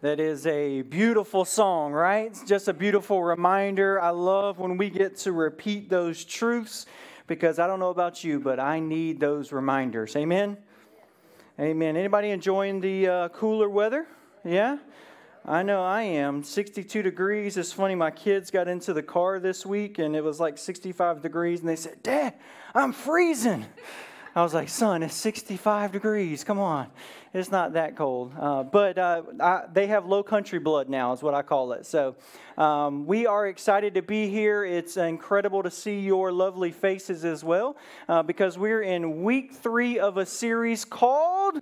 That is a beautiful song, right? It's just a beautiful reminder. I love when we get to repeat those truths because I don't know about you, but I need those reminders. Amen? Amen. Anybody enjoying the uh, cooler weather? Yeah? I know I am. 62 degrees. It's funny, my kids got into the car this week and it was like 65 degrees, and they said, Dad, I'm freezing. I was like, son, it's 65 degrees. Come on. It's not that cold. Uh, but uh, I, they have low country blood now, is what I call it. So um, we are excited to be here. It's incredible to see your lovely faces as well uh, because we're in week three of a series called.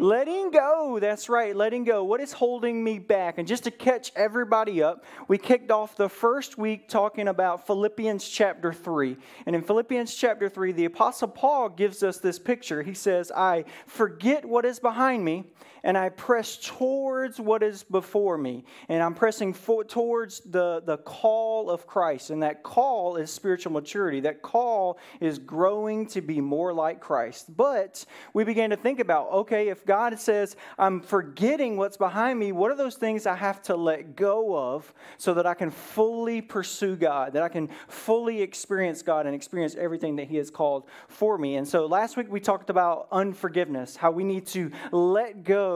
Letting go, that's right, letting go. What is holding me back? And just to catch everybody up, we kicked off the first week talking about Philippians chapter 3. And in Philippians chapter 3, the Apostle Paul gives us this picture. He says, I forget what is behind me and I press towards what is before me. And I'm pressing for, towards the, the call of Christ. And that call is spiritual maturity. That call is growing to be more like Christ. But we began to think about okay, if God says, I'm forgetting what's behind me, what are those things I have to let go of so that I can fully pursue God, that I can fully experience God and experience everything that He has called for me? And so last week we talked about unforgiveness, how we need to let go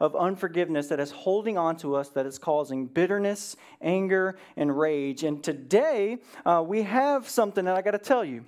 of unforgiveness that is holding on to us, that is causing bitterness, anger, and rage. And today, uh, we have something that I got to tell you.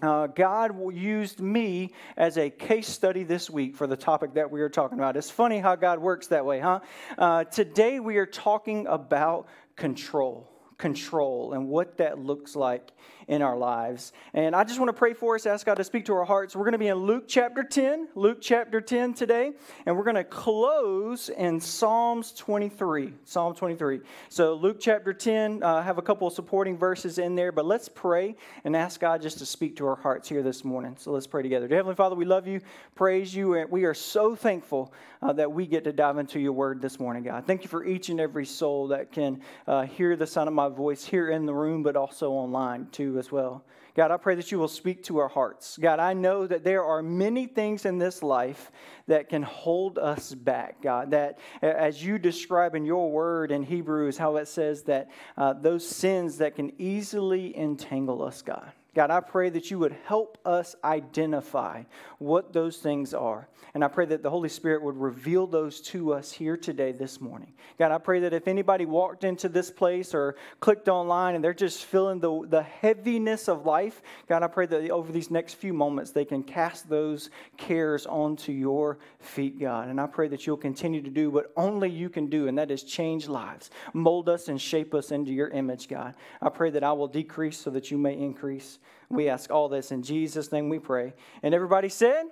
Uh, God used me as a case study this week for the topic that we are talking about. It's funny how God works that way, huh? Uh, today we are talking about control control and what that looks like in our lives. And I just want to pray for us, ask God to speak to our hearts. We're going to be in Luke chapter 10, Luke chapter 10 today, and we're going to close in Psalms 23. Psalm 23. So, Luke chapter 10, uh, have a couple of supporting verses in there, but let's pray and ask God just to speak to our hearts here this morning. So, let's pray together. Dear Heavenly Father, we love you, praise you, and we are so thankful uh, that we get to dive into your word this morning, God. Thank you for each and every soul that can uh, hear the sound of my voice here in the room, but also online too as well. God, I pray that you will speak to our hearts. God, I know that there are many things in this life that can hold us back, God. That as you describe in your word in Hebrews, how it says that uh, those sins that can easily entangle us, God. God, I pray that you would help us identify what those things are. And I pray that the Holy Spirit would reveal those to us here today, this morning. God, I pray that if anybody walked into this place or clicked online and they're just feeling the, the heaviness of life, God, I pray that over these next few moments they can cast those cares onto your feet, God. And I pray that you'll continue to do what only you can do, and that is change lives, mold us and shape us into your image, God. I pray that I will decrease so that you may increase. We ask all this in Jesus' name we pray. And everybody said,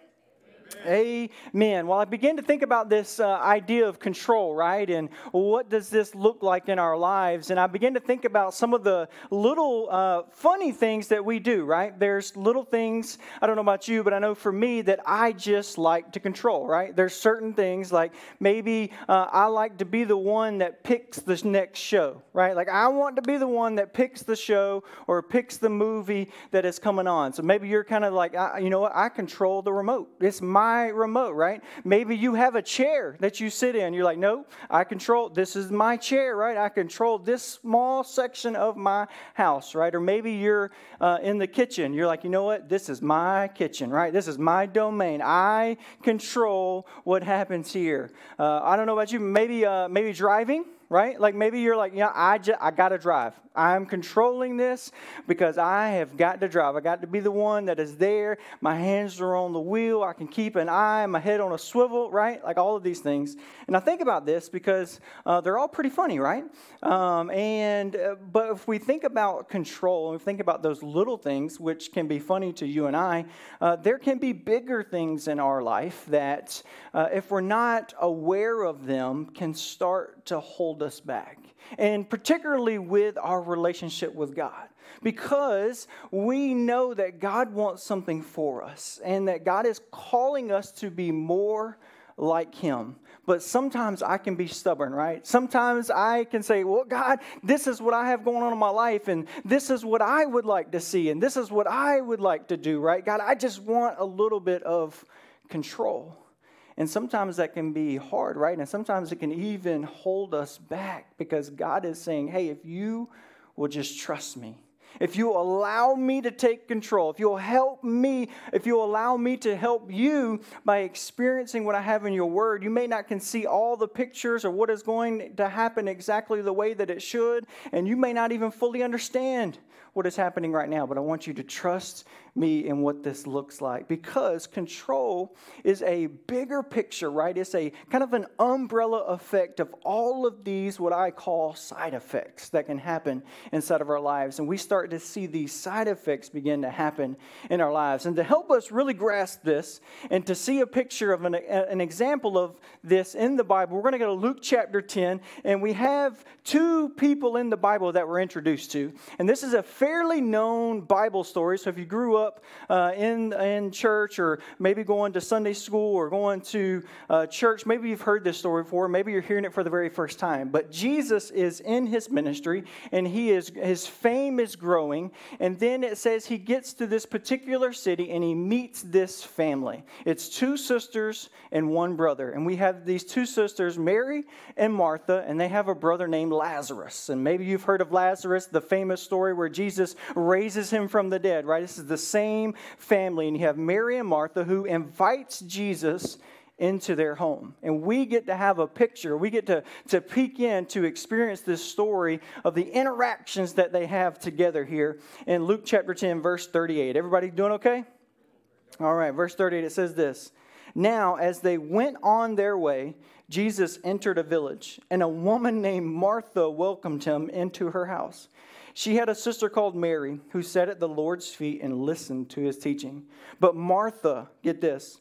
Amen. Well, I begin to think about this uh, idea of control, right? And what does this look like in our lives? And I begin to think about some of the little uh, funny things that we do, right? There's little things, I don't know about you, but I know for me that I just like to control, right? There's certain things like maybe uh, I like to be the one that picks the next show, right? Like I want to be the one that picks the show or picks the movie that is coming on. So maybe you're kind of like, you know what? I control the remote. It's my my remote, right? Maybe you have a chair that you sit in. You're like, no, I control, this is my chair, right? I control this small section of my house, right? Or maybe you're uh, in the kitchen. You're like, you know what? This is my kitchen, right? This is my domain. I control what happens here. Uh, I don't know about you. Maybe, uh, maybe driving right? Like maybe you're like, yeah, I, just, I got to drive. I'm controlling this because I have got to drive. I got to be the one that is there. My hands are on the wheel. I can keep an eye, my head on a swivel, right? Like all of these things. And I think about this because uh, they're all pretty funny, right? Um, and uh, but if we think about control and we think about those little things, which can be funny to you and I, uh, there can be bigger things in our life that, uh, if we're not aware of them, can start to hold hold us back, and particularly with our relationship with God. Because we know that God wants something for us and that God is calling us to be more like Him. But sometimes I can be stubborn, right? Sometimes I can say, Well, God, this is what I have going on in my life, and this is what I would like to see, and this is what I would like to do, right? God, I just want a little bit of control. And sometimes that can be hard, right? And sometimes it can even hold us back because God is saying, hey, if you will just trust me, if you allow me to take control, if you'll help me, if you'll allow me to help you by experiencing what I have in your word, you may not can see all the pictures or what is going to happen exactly the way that it should, and you may not even fully understand what is happening right now, but I want you to trust me in what this looks like because control is a bigger picture, right? It's a kind of an umbrella effect of all of these, what I call side effects that can happen inside of our lives. And we start to see these side effects begin to happen in our lives. And to help us really grasp this and to see a picture of an, an example of this in the Bible, we're going to go to Luke chapter 10, and we have two people in the Bible that we're introduced to. And this is a fairly known Bible story. So if you grew up uh, in, in church or maybe going to Sunday school or going to uh, church, maybe you've heard this story before. Maybe you're hearing it for the very first time. But Jesus is in his ministry and he is, his fame is growing. And then it says he gets to this particular city and he meets this family. It's two sisters and one brother. And we have these two sisters, Mary and Martha, and they have a brother named Lazarus. And maybe you've heard of Lazarus, the famous story where Jesus raises him from the dead, right? This is the same family. And you have Mary and Martha who invites Jesus into their home. And we get to have a picture, we get to, to peek in to experience this story of the interactions that they have together here in Luke chapter 10, verse 38. Everybody doing okay? All right, verse 38, it says this Now, as they went on their way, Jesus entered a village, and a woman named Martha welcomed him into her house. She had a sister called Mary who sat at the Lord's feet and listened to his teaching. But Martha, get this,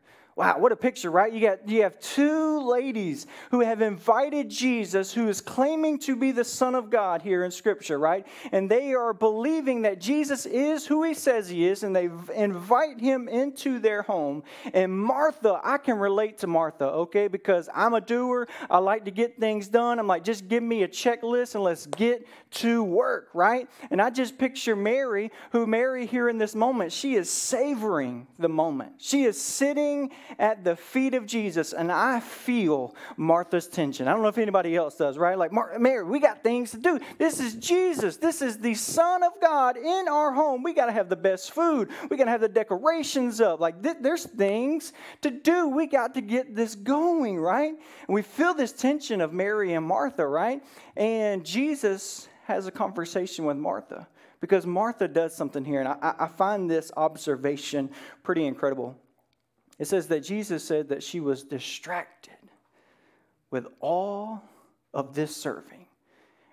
Wow, what a picture, right? You got you have two ladies who have invited Jesus, who is claiming to be the Son of God here in Scripture, right? And they are believing that Jesus is who he says he is, and they invite him into their home. And Martha, I can relate to Martha, okay, because I'm a doer. I like to get things done. I'm like, just give me a checklist and let's get to work, right? And I just picture Mary, who Mary here in this moment, she is savoring the moment. She is sitting at the feet of Jesus, and I feel Martha's tension. I don't know if anybody else does, right? Like, Mary, we got things to do. This is Jesus. This is the Son of God in our home. We got to have the best food. We got to have the decorations up. Like, th- there's things to do. We got to get this going, right? And we feel this tension of Mary and Martha, right? And Jesus has a conversation with Martha because Martha does something here, and I, I find this observation pretty incredible. It says that Jesus said that she was distracted with all of this serving.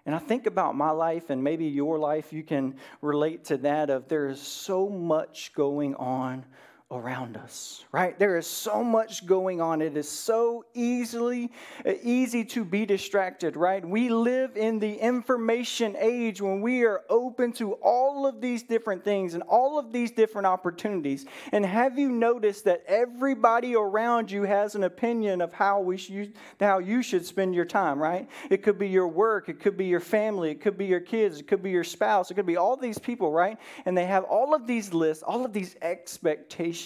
And I think about my life and maybe your life, you can relate to that of there is so much going on around us, right? There is so much going on. It is so easily uh, easy to be distracted, right? We live in the information age when we are open to all of these different things and all of these different opportunities. And have you noticed that everybody around you has an opinion of how we should, how you should spend your time, right? It could be your work, it could be your family, it could be your kids, it could be your spouse, it could be all these people, right? And they have all of these lists, all of these expectations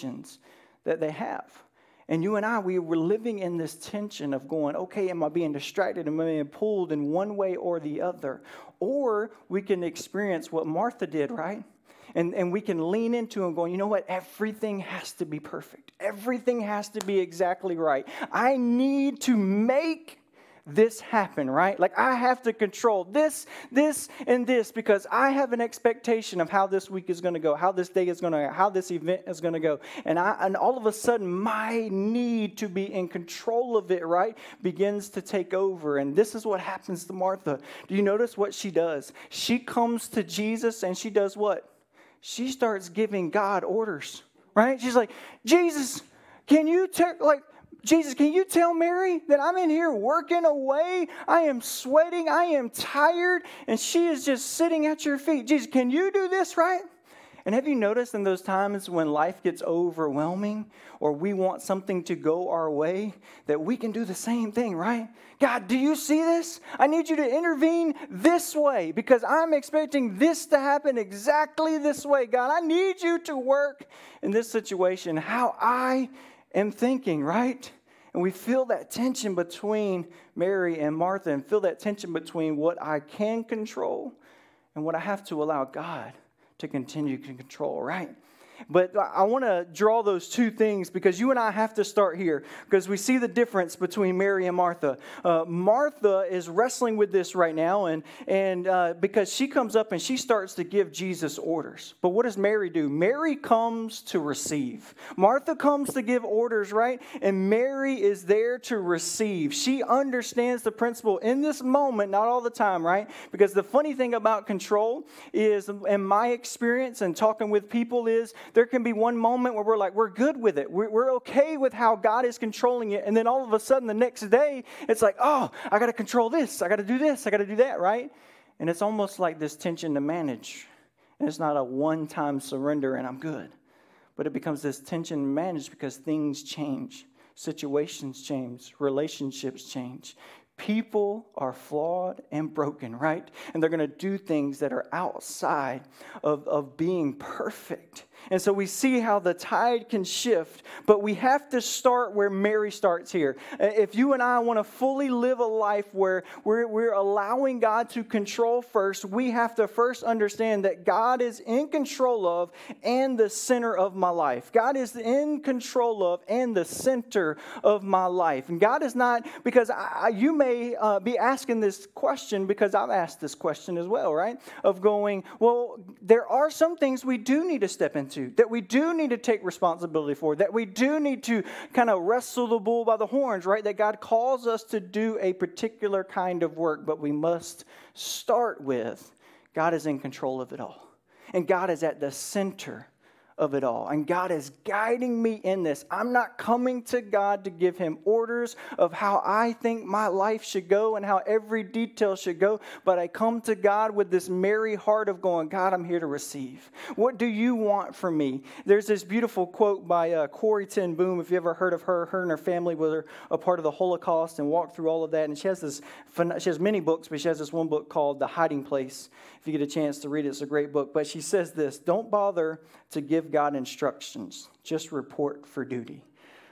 that they have. And you and I, we were living in this tension of going, okay, am I being distracted? Am I being pulled in one way or the other? Or we can experience what Martha did, right? And, and we can lean into and going, you know what? Everything has to be perfect. Everything has to be exactly right. I need to make this happen, right? Like I have to control this, this, and this because I have an expectation of how this week is going to go, how this day is going to, how this event is going to go, and I, and all of a sudden my need to be in control of it, right, begins to take over, and this is what happens to Martha. Do you notice what she does? She comes to Jesus and she does what? She starts giving God orders, right? She's like, Jesus, can you take like Jesus, can you tell Mary that I'm in here working away? I am sweating. I am tired. And she is just sitting at your feet. Jesus, can you do this right? And have you noticed in those times when life gets overwhelming or we want something to go our way that we can do the same thing, right? God, do you see this? I need you to intervene this way because I'm expecting this to happen exactly this way. God, I need you to work in this situation how I am thinking, right? And we feel that tension between Mary and Martha and feel that tension between what I can control and what I have to allow God to continue to control, right? But I want to draw those two things because you and I have to start here because we see the difference between Mary and Martha. Uh, Martha is wrestling with this right now, and, and uh, because she comes up and she starts to give Jesus orders. But what does Mary do? Mary comes to receive. Martha comes to give orders, right? And Mary is there to receive. She understands the principle in this moment, not all the time, right? Because the funny thing about control is, in my experience and talking with people, is there can be one moment where we're like, we're good with it. We're, we're okay with how God is controlling it. And then all of a sudden, the next day, it's like, oh, I got to control this. I got to do this. I got to do that, right? And it's almost like this tension to manage. And it's not a one time surrender and I'm good. But it becomes this tension to manage because things change, situations change, relationships change. People are flawed and broken, right? And they're going to do things that are outside of, of being perfect. And so we see how the tide can shift, but we have to start where Mary starts here. If you and I want to fully live a life where we're, we're allowing God to control first, we have to first understand that God is in control of and the center of my life. God is in control of and the center of my life. And God is not, because I, you may uh, be asking this question because I've asked this question as well, right? Of going, well, there are some things we do need to step into into, that we do need to take responsibility for, that we do need to kind of wrestle the bull by the horns, right? That God calls us to do a particular kind of work, but we must start with God is in control of it all. And God is at the center of it all. And God is guiding me in this. I'm not coming to God to give him orders of how I think my life should go and how every detail should go, but I come to God with this Mary heart of going, God, I'm here to receive. What do you want from me? There's this beautiful quote by uh, Corrie ten Boom. If you ever heard of her, her and her family were a part of the Holocaust and walked through all of that. And she has this, she has many books, but she has this one book called The Hiding Place. If you get a chance to read it, it's a great book. But she says this Don't bother to give God instructions, just report for duty.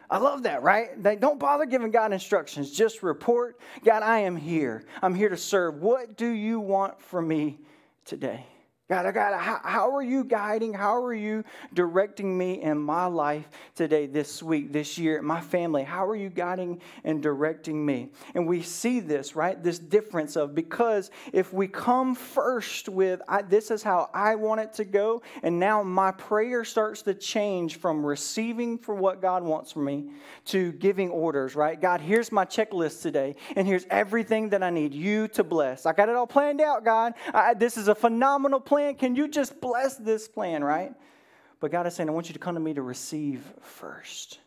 I love that, right? They don't bother giving God instructions, just report, God, I am here. I'm here to serve. What do you want from me today? God, God, how, how are you guiding? How are you directing me in my life today, this week, this year, my family? How are you guiding and directing me? And we see this, right? This difference of because if we come first with, this is how I want it to go, and now my prayer starts to change from receiving for what God wants from me to giving orders, right? God, here's my checklist today, and here's everything that I need you to bless. I got it all planned out, God. I, this is a phenomenal plan plan. Can you just bless this plan, right? But God is saying, I want you to come to me to receive first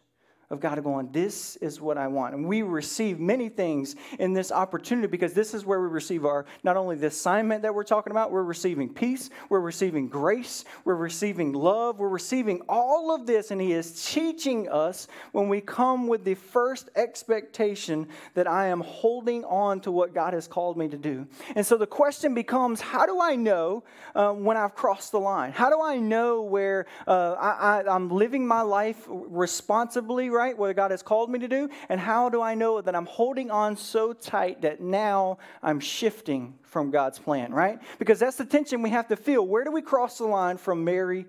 of God going, This is what I want. And we receive many things in this opportunity because this is where we receive our not only the assignment that we're talking about, we're receiving peace, we're receiving grace, we're receiving love, we're receiving all of this. And He is teaching us when we come with the first expectation that I am holding on to what God has called me to do. And so the question becomes how do I know uh, when I've crossed the line? How do I know where uh, I, I, I'm living my life responsibly? Right what God has called me to do? And how do I know that I'm holding on so tight that now I'm shifting from God's plan, right? Because that's the tension we have to feel. Where do we cross the line from Mary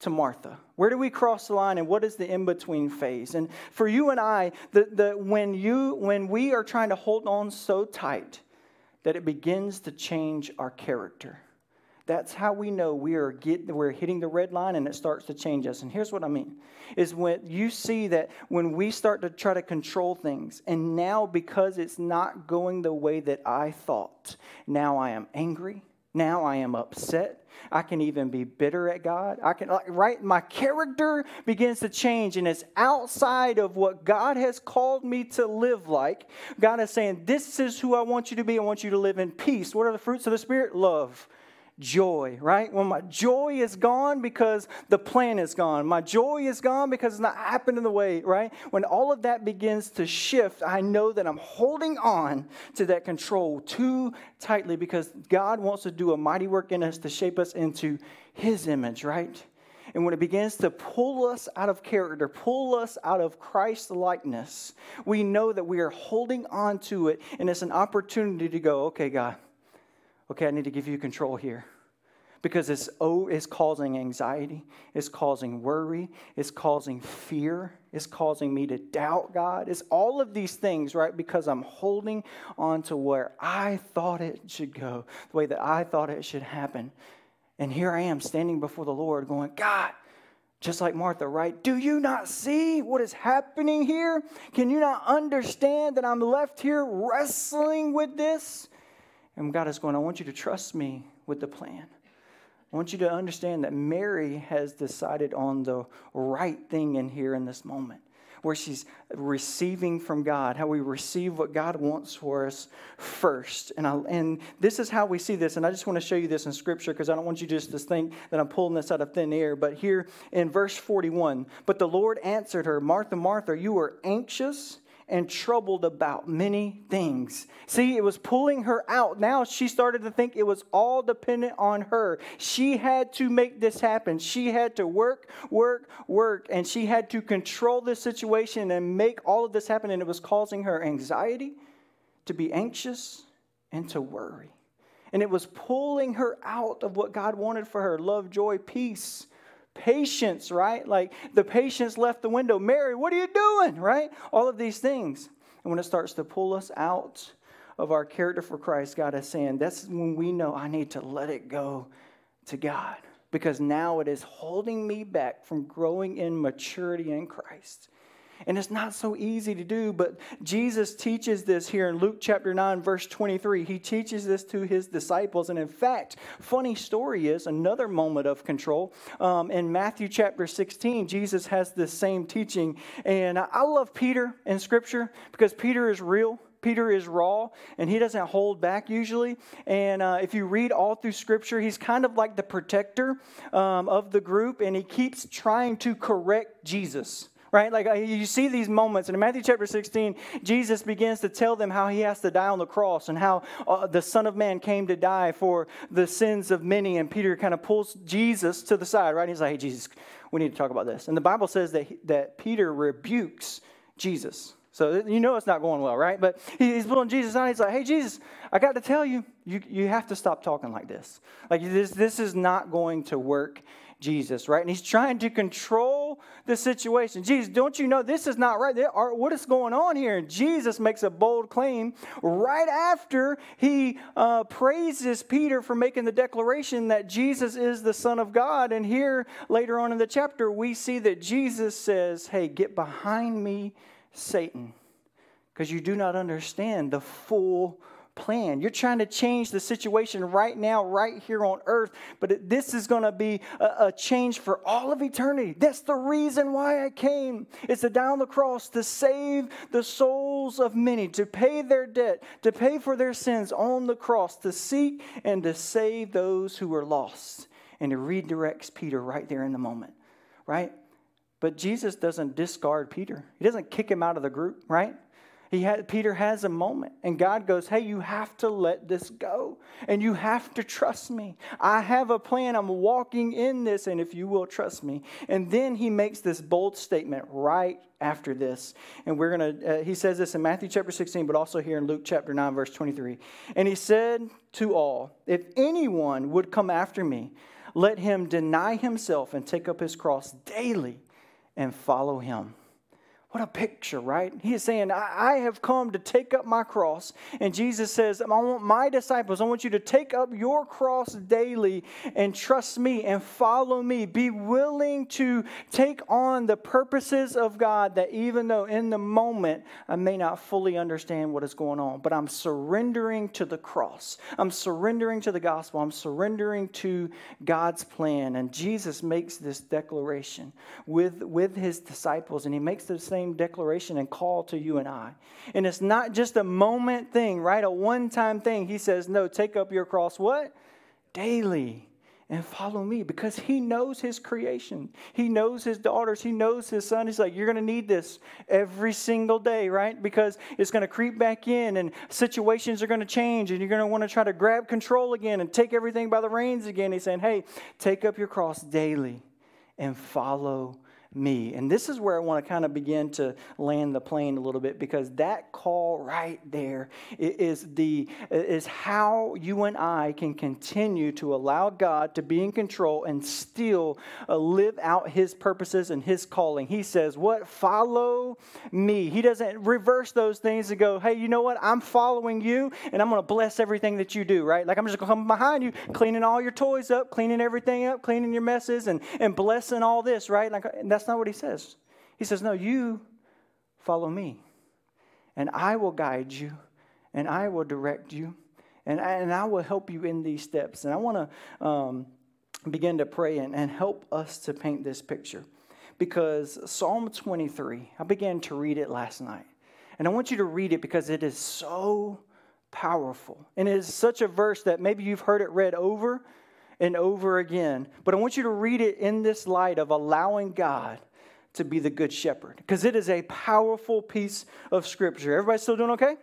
to Martha? Where do we cross the line and what is the in-between phase? And for you and I, the, the, when, you, when we are trying to hold on so tight that it begins to change our character that's how we know we are getting, we're hitting the red line and it starts to change us. And here's what I mean is when you see that when we start to try to control things, and now because it's not going the way that I thought, now I am angry, now I am upset, I can even be bitter at God. I can, like, right? My character begins to change and it's outside of what God has called me to live like. God is saying, This is who I want you to be. I want you to live in peace. What are the fruits of the Spirit? Love joy, right? When my joy is gone because the plan is gone. My joy is gone because it's not happening the way, right? When all of that begins to shift, I know that I'm holding on to that control too tightly because God wants to do a mighty work in us to shape us into His image, right? And when it begins to pull us out of character, pull us out of Christ likeness, we know that we are holding on to it, and it's an opportunity to go, okay, God, okay, I need to give you control here. Because it's, oh, it's causing anxiety, it's causing worry, it's causing fear, it's causing me to doubt God. It's all of these things, right? Because I'm holding on to where I thought it should go, the way that I thought it should happen. And here I am standing before the Lord going, God, just like Martha, right? Do you not see what is happening here? Can you not understand that I'm left here wrestling with this? And God is going, I want you to trust me with the plan. I want you to understand that Mary has decided on the right thing in here in this moment, where she's receiving from God, how we receive what God wants for us first. And, I, and this is how we see this. And I just want to show you this in Scripture because I don't want you just to think that I'm pulling this out of thin air. But here in verse 41, but the Lord answered her, Martha, Martha, you are anxious and troubled about many things. See, it was pulling her out. Now she started to think it was all dependent on her. She had to make this happen. She had to work, work, work, and she had to control this situation and make all of this happen. And it was causing her anxiety, to be anxious, and to worry. And it was pulling her out of what God wanted for her love, joy, peace patience, right? Like the patience left the window. Mary, what are you doing, right? All of these things. And when it starts to pull us out of our character for Christ, God is saying, that's when we know I need to let it go to God because now it is holding me back from growing in maturity in Christ. And it's not so easy to do, but Jesus teaches this here in Luke chapter 9, verse 23. He teaches this to his disciples. And in fact, funny story is another moment of control. Um, in Matthew chapter 16, Jesus has this same teaching. And I love Peter in scripture because Peter is real. Peter is raw and he doesn't hold back usually. And uh, if you read all through Scripture, he's kind of like the protector um, of the group and he keeps trying to correct Jesus right? Like uh, you see these moments. And in Matthew chapter 16, Jesus begins to tell them how he has to die on the cross and how uh, the Son of Man came to die for the sins of many. And Peter kind of pulls Jesus to the side, right? He's like, hey, Jesus, we need to talk about this. And the Bible says that, that Peter rebukes Jesus. So you know it's not going well, right? But he's pulling Jesus on. He's like, "Hey, Jesus, I got to tell you, you, you have to stop talking like this. Like this, this is not going to work Jesus, right? And he's trying to control the situation. Jesus, don't you know this is not right? Are, what is going on here? And Jesus makes a bold claim right after he uh, praises Peter for making the declaration that Jesus is the Son of God. And here, later on in the chapter, we see that Jesus says, Hey, get behind me, Satan, because you do not understand the full plan. You're trying to change the situation right now, right here on earth, but this is going to be a, a, change for all of eternity. That's the reason why I came. It's to die on the cross to save the souls of many, to pay their debt, to pay for their sins on the cross, to seek and to save those who are lost. And it redirects Peter right there in the moment, right? But Jesus doesn't discard Peter. He doesn't kick him out of the group, right? He had, Peter has a moment, and God goes, Hey, you have to let this go, and you have to trust me. I have a plan. I'm walking in this, and if you will trust me. And then he makes this bold statement right after this. And we're going to, uh, he says this in Matthew chapter 16, but also here in Luke chapter 9, verse 23. And he said to all, If anyone would come after me, let him deny himself and take up his cross daily and follow him. What a picture, right? He is saying, I, I, have come to take up my cross. And Jesus says, I want my disciples, I want you to take up your cross daily and trust me and follow me. Be willing to take on the purposes of God that even though in the moment I may not fully understand what is going on, but I'm surrendering to the cross. I'm surrendering to the gospel. I'm surrendering to God's plan. And Jesus makes this declaration with, with his disciples, and he makes the same same declaration and call to you and I. And it's not just a moment thing, right? A one time thing. He says, No, take up your cross what? Daily and follow me because he knows his creation. He knows his daughters. He knows his son. He's like, You're going to need this every single day, right? Because it's going to creep back in and situations are going to change and you're going to want to try to grab control again and take everything by the reins again. He's saying, Hey, take up your cross daily and follow me. And this is where I want to kind of begin to land the plane a little bit because that call right there is the is how you and I can continue to allow God to be in control and still uh, live out his purposes and his calling. He says, "What follow me." He doesn't reverse those things and go, "Hey, you know what? I'm following you and I'm going to bless everything that you do." Right? Like I'm just going to come behind you, cleaning all your toys up, cleaning everything up, cleaning your messes and and blessing all this, right? Like that's not what he says. He says, No, you follow me, and I will guide you, and I will direct you, and I, and I will help you in these steps. And I want to um, begin to pray and, and help us to paint this picture because Psalm 23, I began to read it last night. And I want you to read it because it is so powerful. And it is such a verse that maybe you've heard it read over and over again. But I want you to read it in this light of allowing God to be the good shepherd because it is a powerful piece of scripture. Everybody still doing okay?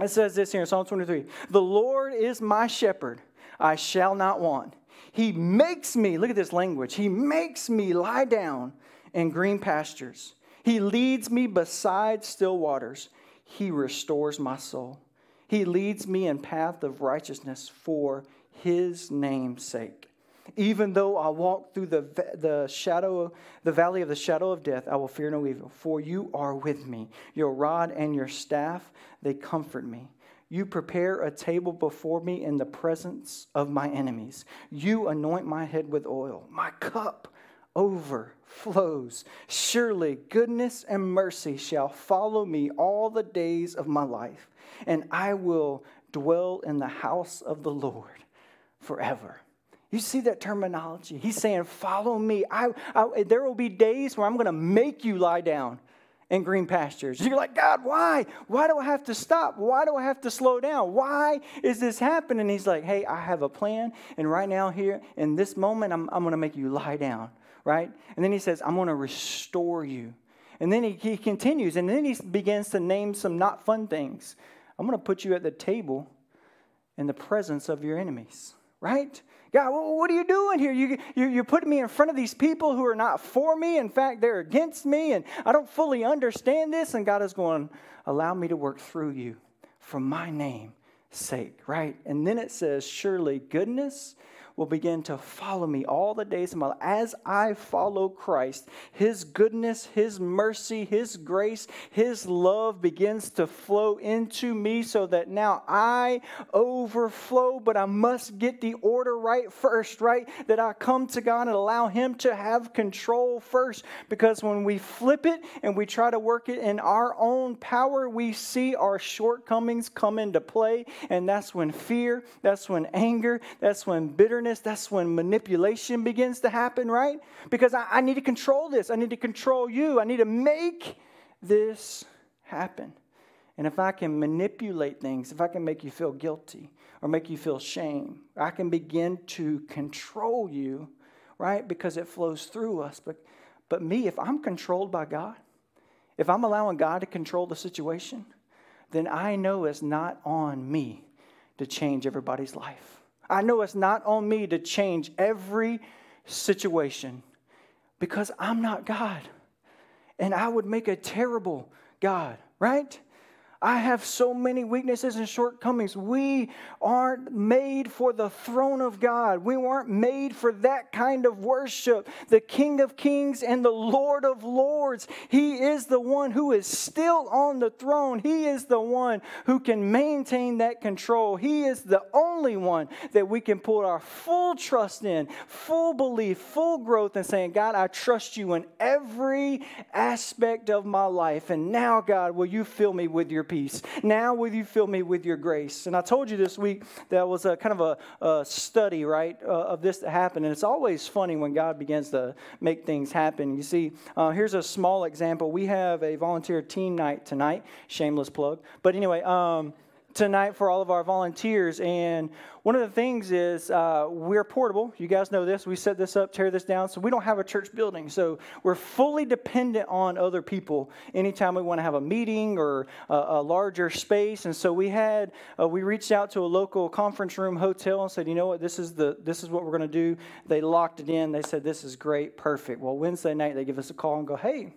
It says this here in Psalm 23 The Lord is my shepherd, I shall not want. He makes me, look at this language, He makes me lie down in green pastures. He leads me beside still waters. He restores my soul. He leads me in path of righteousness for his name's sake. Even though I walk through the, the shadow, the valley of the shadow of death, I will fear no evil, for you are with me. Your rod and your staff, they comfort me. You prepare a table before me in the presence of my enemies. You anoint my head with oil. My cup overflows. Surely goodness and mercy shall follow me all the days of my life, and I will dwell in the house of the Lord forever. You see that terminology? He's saying, Follow me. I, I, there will be days where I'm going to make you lie down in green pastures. You're like, God, why? Why do I have to stop? Why do I have to slow down? Why is this happening? He's like, Hey, I have a plan. And right now, here, in this moment, I'm, I'm going to make you lie down, right? And then he says, I'm going to restore you. And then he, he continues, and then he begins to name some not fun things. I'm going to put you at the table in the presence of your enemies right? God, what are you doing here? You, you, are putting me in front of these people who are not for me. In fact, they're against me, and I don't fully understand this. And God is going, allow me to work through you for my name's sake, right? And then it says, surely goodness will begin to follow me all the days of my life. As I follow Christ, His goodness, His mercy, His grace, His love begins to flow into me so that now I overflow, but I must get the order right first, right? That I come to God and allow Him to have control first. Because when we flip it and we try to work it in our own power, we see our shortcomings come into play. And that's when fear, that's when anger, that's when bitterness that's when manipulation begins to happen, right? Because I, I need to control this. I need to control you. I need to make this happen. And if I can manipulate things, if I can make you feel guilty or make you feel shame, I can begin to control you, right? Because it flows through us. But, but me, if I'm controlled by God, if I'm allowing God to control the situation, then I know it's not on me to change everybody's life. I know it's not on me to change every situation because I'm not God. And I would make a terrible God, right? I have so many weaknesses and shortcomings. We aren't made for the throne of God. We weren't made for that kind of worship. The King of Kings and the Lord of Lords, He is the one who is still on the throne. He is the one who can maintain that control. He is the only one that we can put our full trust in, full belief, full growth, and saying, God, I trust you in every aspect of my life. And now, God, will you fill me with your peace. Now will you fill me with your grace? And I told you this week that was a kind of a, a study, right, uh, of this that happened. And it's always funny when God begins to make things happen. You see, uh, here's a small example. We have a volunteer teen night tonight. Shameless plug. But anyway, um, tonight for all of our volunteers. And one of the things is uh, we're portable. You guys know this. We set this up, tear this down. So we don't have a church building. So we're fully dependent on other people anytime we want to have a meeting or a, a larger space. And so we had, uh, we reached out to a local conference room hotel and said, you know what, this is, the, this is what we're going to do. They locked it in. They said, this is great, perfect. Well, Wednesday night, they give us a call and go, hey,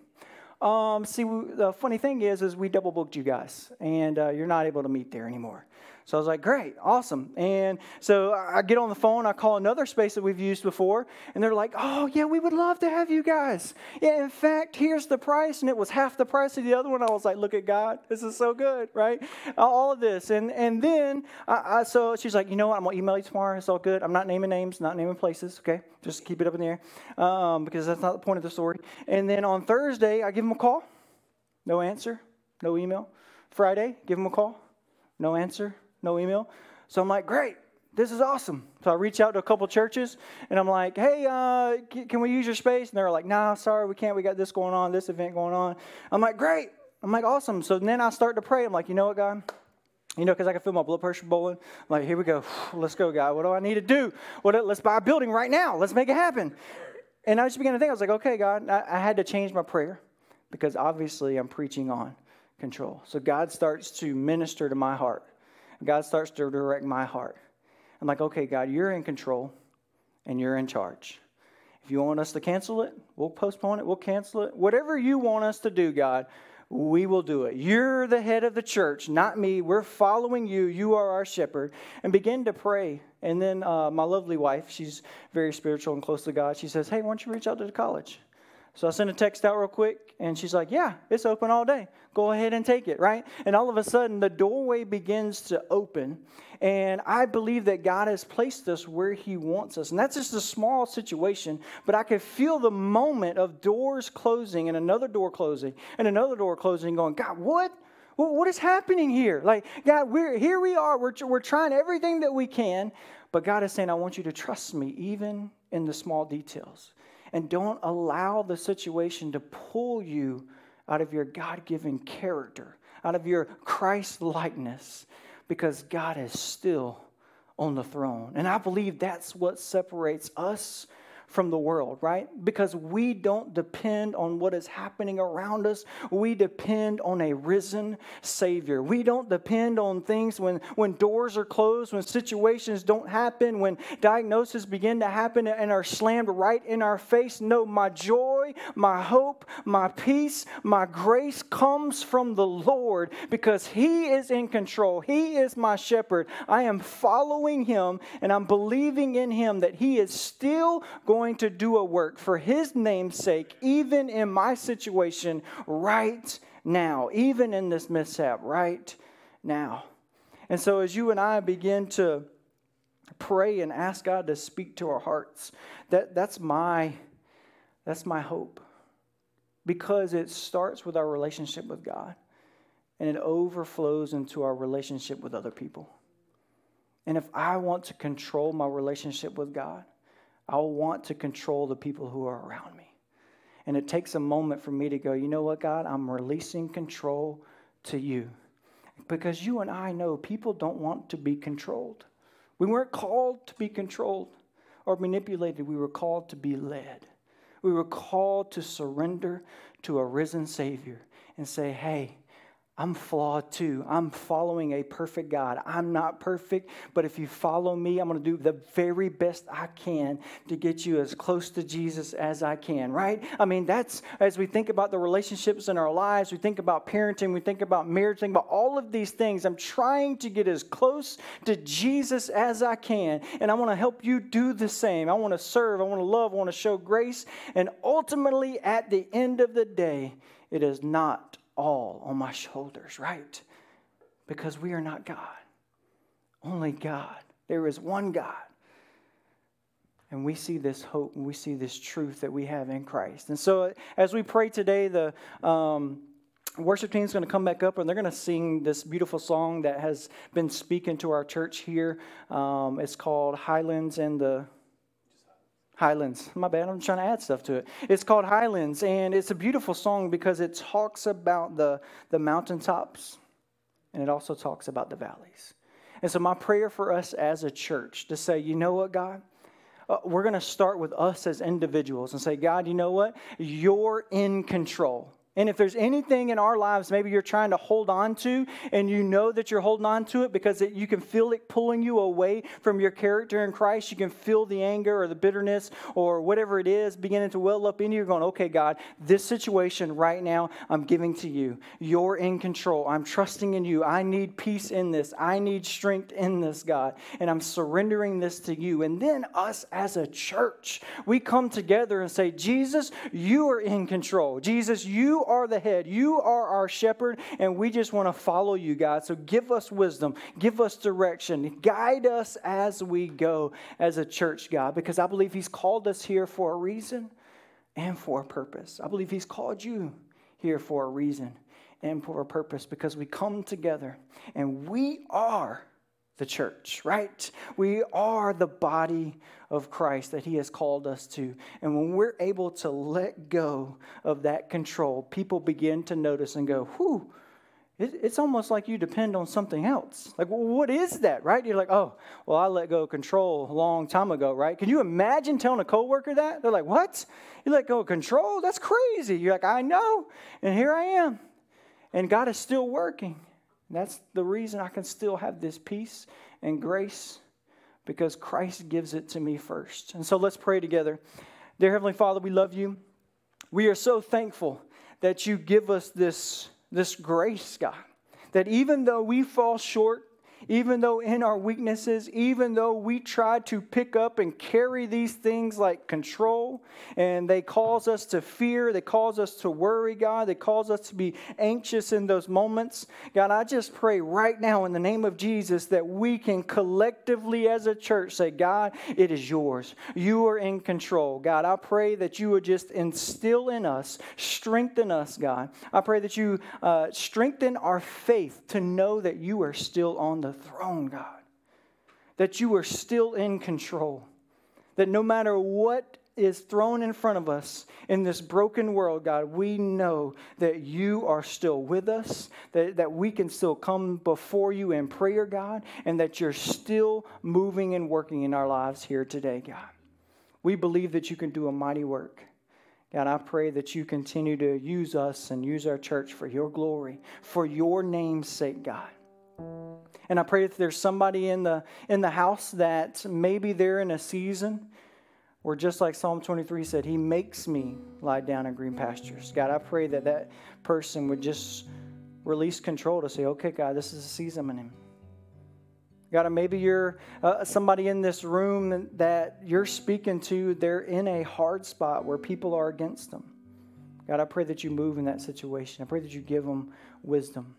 um, see, the funny thing is, is we double booked you guys, and uh, you're not able to meet there anymore. So I was like, great, awesome. And so I get on the phone, I call another space that we've used before, and they're like, oh, yeah, we would love to have you guys. Yeah, in fact, here's the price, and it was half the price of the other one. I was like, look at God, this is so good, right? All of this. And, and then, I, I, so she's like, you know what, I'm going to email you tomorrow. It's all good. I'm not naming names, not naming places, okay? Just keep it up in the air um, because that's not the point of the story. And then on Thursday, I give them a call. No answer, no email. Friday, give them a call. No answer, no email. So I'm like, great, this is awesome. So I reach out to a couple churches and I'm like, hey, uh, can we use your space? And they're like, nah, sorry, we can't. We got this going on, this event going on. I'm like, great. I'm like, awesome. So then I start to pray. I'm like, you know what, God? You know, because I can feel my blood pressure bowling. I'm like, here we go. Let's go, God. What do I need to do? What, let's buy a building right now. Let's make it happen. And I just began to think, I was like, okay, God, I, I had to change my prayer because obviously I'm preaching on control. So God starts to minister to my heart. God starts to direct my heart. I'm like, okay, God, you're in control and you're in charge. If you want us to cancel it, we'll postpone it, we'll cancel it. Whatever you want us to do, God, we will do it. You're the head of the church, not me. We're following you. You are our shepherd. And begin to pray. And then uh, my lovely wife, she's very spiritual and close to God. She says, Hey, why don't you reach out to the college? So I sent a text out real quick, and she's like, Yeah, it's open all day. Go ahead and take it, right? And all of a sudden, the doorway begins to open. And I believe that God has placed us where He wants us. And that's just a small situation, but I could feel the moment of doors closing and another door closing and another door closing, going, God, what? What is happening here? Like, God, we're, here we are. We're, we're trying everything that we can, but God is saying, I want you to trust me, even in the small details and don't allow the situation to pull you out of your God given character, out of your Christ likeness, because God is still on the throne. And I believe that's what separates us from the world, right? Because we don't depend on what is happening around us. We depend on a risen Savior. We don't depend on things when, when doors are closed, when situations don't happen, when diagnoses begin to happen and are slammed right in our face. No, my joy, my hope, my peace, my grace comes from the Lord because He is in control. He is my shepherd. I am following Him and I'm believing in Him that He is still going going to do a work for His name's sake, even in my situation right now, even in this mishap right now. And so, as you and I begin to pray and ask God to speak to our hearts, that, that's, my, that's my hope. Because it starts with our relationship with God and it overflows into our relationship with other people. And if I want to control my relationship with God, I'll want to control the people who are around me. And it takes a moment for me to go, you know what, God, I'm releasing control to you. Because you and I know people don't want to be controlled. We weren't called to be controlled or manipulated, we were called to be led. We were called to surrender to a risen Savior and say, hey, I'm flawed too. I'm following a perfect God. I'm not perfect, but if you follow me, I'm going to do the very best I can to get you as close to Jesus as I can, right? I mean, that's as we think about the relationships in our lives, we think about parenting, we think about marriage, think about all of these things. I'm trying to get as close to Jesus as I can, and I want to help you do the same. I want to serve, I want to love, I want to show grace, and ultimately, at the end of the day, it is not all on my shoulders, right? Because we are not God. Only God. There is one God. And we see this hope and we see this truth that we have in Christ. And so, as we pray today, the um, worship team is going to come back up and they're going to sing this beautiful song that has been speaking to our church here. Um, it's called Highlands and the Highlands. My bad, I'm trying to add stuff to it. It's called Highlands, and it's a beautiful song because it talks about the, the mountaintops and it also talks about the valleys. And so, my prayer for us as a church to say, you know what, God? Uh, we're going to start with us as individuals and say, God, you know what? You're in control. And if there's anything in our lives maybe you're trying to hold on to, and you know that you're holding on to it because it, you can feel it pulling you away from your character in Christ, you can feel the anger or the bitterness or whatever it is beginning to well up in you. You're going, okay, God, this situation right now, I'm giving to you. You're in control. I'm trusting in you. I need peace in this. I need strength in this, God. And I'm surrendering this to you. And then us as a church, we come together and say, Jesus, you are in control. Jesus, you are the head. You are our shepherd, and we just want to follow you, God. So give us wisdom, give us direction, guide us as we go as a church, God, because I believe He's called us here for a reason and for a purpose. I believe He's called you here for a reason and for a purpose because we come together and we are the church, right? We are the body of Christ that He has called us to. And when we're able to let go of that control, people begin to notice and go, whew, it's almost like you depend on something else. Like, well, what is that, right? You're like, oh, well, I let go of control a long time ago, right? Can you imagine telling a coworker that? They're like, what? You let go of control? That's crazy. You're like, I know, and here I am. And God is still working. That's the reason I can still have this peace and grace because Christ gives it to me first. And so let's pray together. Dear Heavenly Father, we love you. We are so thankful that you give us this, this grace, God, that even though we fall short even though in our weaknesses, even though we try to pick up and carry these things like control, and they cause us to fear, they cause us to worry, God, they cause us to be anxious in those moments. God, I just pray right now in the name of Jesus that we can collectively as a church say, God, it is yours. You are in control. God, I pray that you would just instill in us, strengthen us, God. I pray that you uh, strengthen our faith to know that you are still on the throne, God. That you are still in control. That no matter what is thrown in front of us in this broken world, God, we know that you are still with us, that, that we can still come before you in prayer, God, and that you're still moving and working in our lives here today, God. We believe that you can do a mighty work. God, I pray that you continue to use us and use our church for your glory, for your name's sake, God. And I pray that there's somebody in the in the house that maybe they're in a season where just like Psalm 23 said, He makes me lie down in green pastures. God, I pray that that person would just release control to say, okay, God, this is a season in. God, maybe you're uh, somebody in this room that you're speaking to, they're in a hard spot where people are against them. God, I pray that you move in that situation. I pray that you give them wisdom.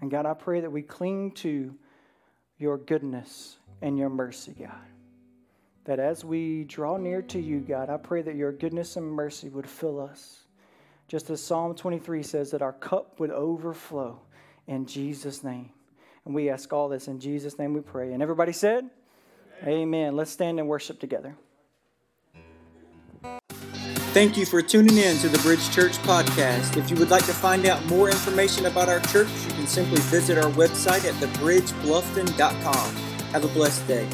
And God, I pray that we cling to your goodness and your mercy, God. That as we draw near to you, God, I pray that your goodness and mercy would fill us. Just as Psalm 23 says, that our cup would overflow in Jesus' name. And we ask all this in Jesus' name we pray. And everybody said, Amen. Amen. Let's stand and worship together. Thank you for tuning in to the Bridge Church podcast. If you would like to find out more information about our church, you can simply visit our website at thebridgebluffton.com. Have a blessed day.